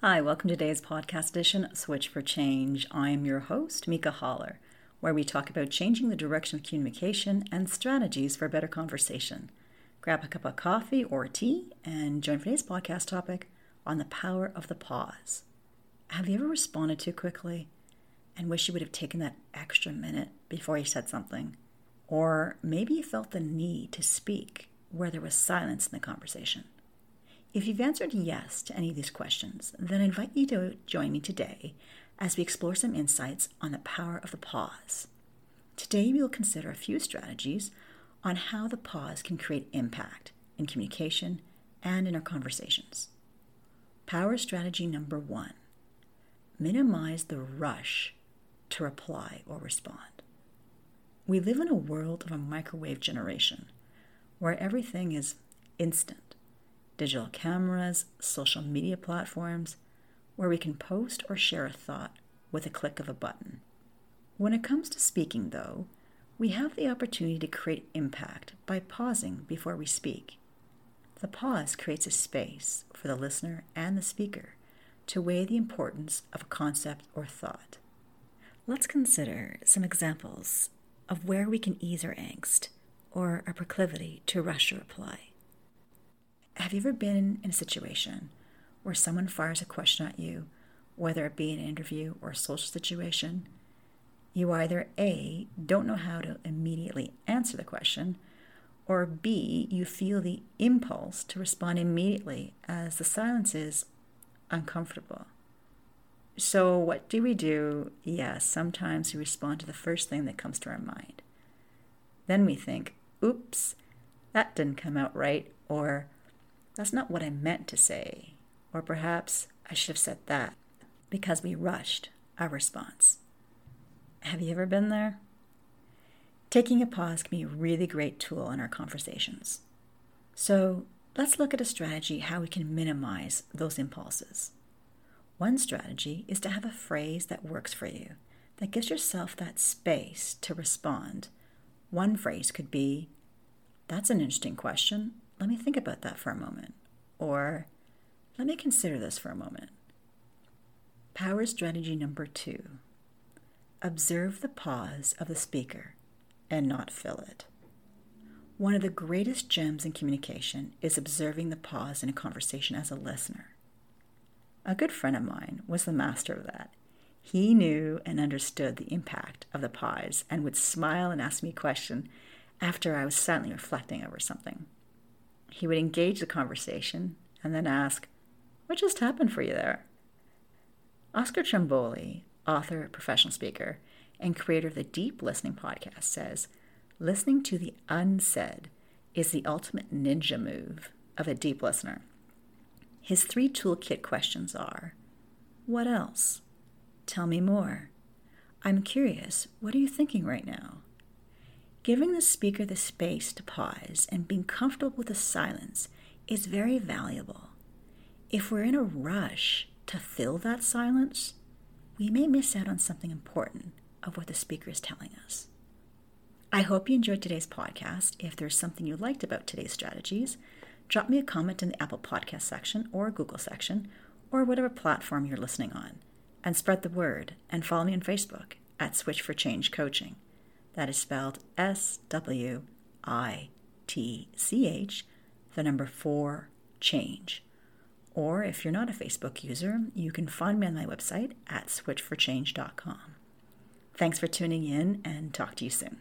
Hi, welcome to today's podcast edition, Switch for Change. I am your host, Mika Holler, where we talk about changing the direction of communication and strategies for better conversation. Grab a cup of coffee or tea and join for today's podcast topic on the power of the pause. Have you ever responded too quickly and wish you would have taken that extra minute before you said something? Or maybe you felt the need to speak where there was silence in the conversation. If you've answered yes to any of these questions, then I invite you to join me today as we explore some insights on the power of the pause. Today, we will consider a few strategies on how the pause can create impact in communication and in our conversations. Power strategy number one minimize the rush to reply or respond. We live in a world of a microwave generation where everything is instant digital cameras, social media platforms, where we can post or share a thought with a click of a button. When it comes to speaking, though, we have the opportunity to create impact by pausing before we speak. The pause creates a space for the listener and the speaker to weigh the importance of a concept or thought. Let's consider some examples of where we can ease our angst or our proclivity to rush a reply. Have you ever been in a situation where someone fires a question at you, whether it be an interview or a social situation? You either A, don't know how to immediately answer the question, or B, you feel the impulse to respond immediately as the silence is uncomfortable. So, what do we do? Yes, sometimes we respond to the first thing that comes to our mind. Then we think, oops, that didn't come out right, or that's not what I meant to say, or perhaps I should have said that, because we rushed our response. Have you ever been there? Taking a pause can be a really great tool in our conversations. So, let's look at a strategy how we can minimize those impulses. One strategy is to have a phrase that works for you, that gives yourself that space to respond. One phrase could be, That's an interesting question. Let me think about that for a moment. Or, Let me consider this for a moment. Power strategy number two observe the pause of the speaker and not fill it. One of the greatest gems in communication is observing the pause in a conversation as a listener. A good friend of mine was the master of that. He knew and understood the impact of the pause and would smile and ask me a question after I was silently reflecting over something. He would engage the conversation and then ask, What just happened for you there? Oscar Trimboli, author, professional speaker, and creator of the Deep Listening podcast, says listening to the unsaid is the ultimate ninja move of a deep listener. His three toolkit questions are What else? Tell me more. I'm curious, what are you thinking right now? Giving the speaker the space to pause and being comfortable with the silence is very valuable. If we're in a rush to fill that silence, we may miss out on something important of what the speaker is telling us. I hope you enjoyed today's podcast. If there's something you liked about today's strategies, drop me a comment in the Apple Podcast section or Google section or whatever platform you're listening on, and spread the word and follow me on Facebook at Switch for Change Coaching. That is spelled S W I T C H, the number four change. Or if you're not a Facebook user, you can find me on my website at switchforchange.com. Thanks for tuning in and talk to you soon.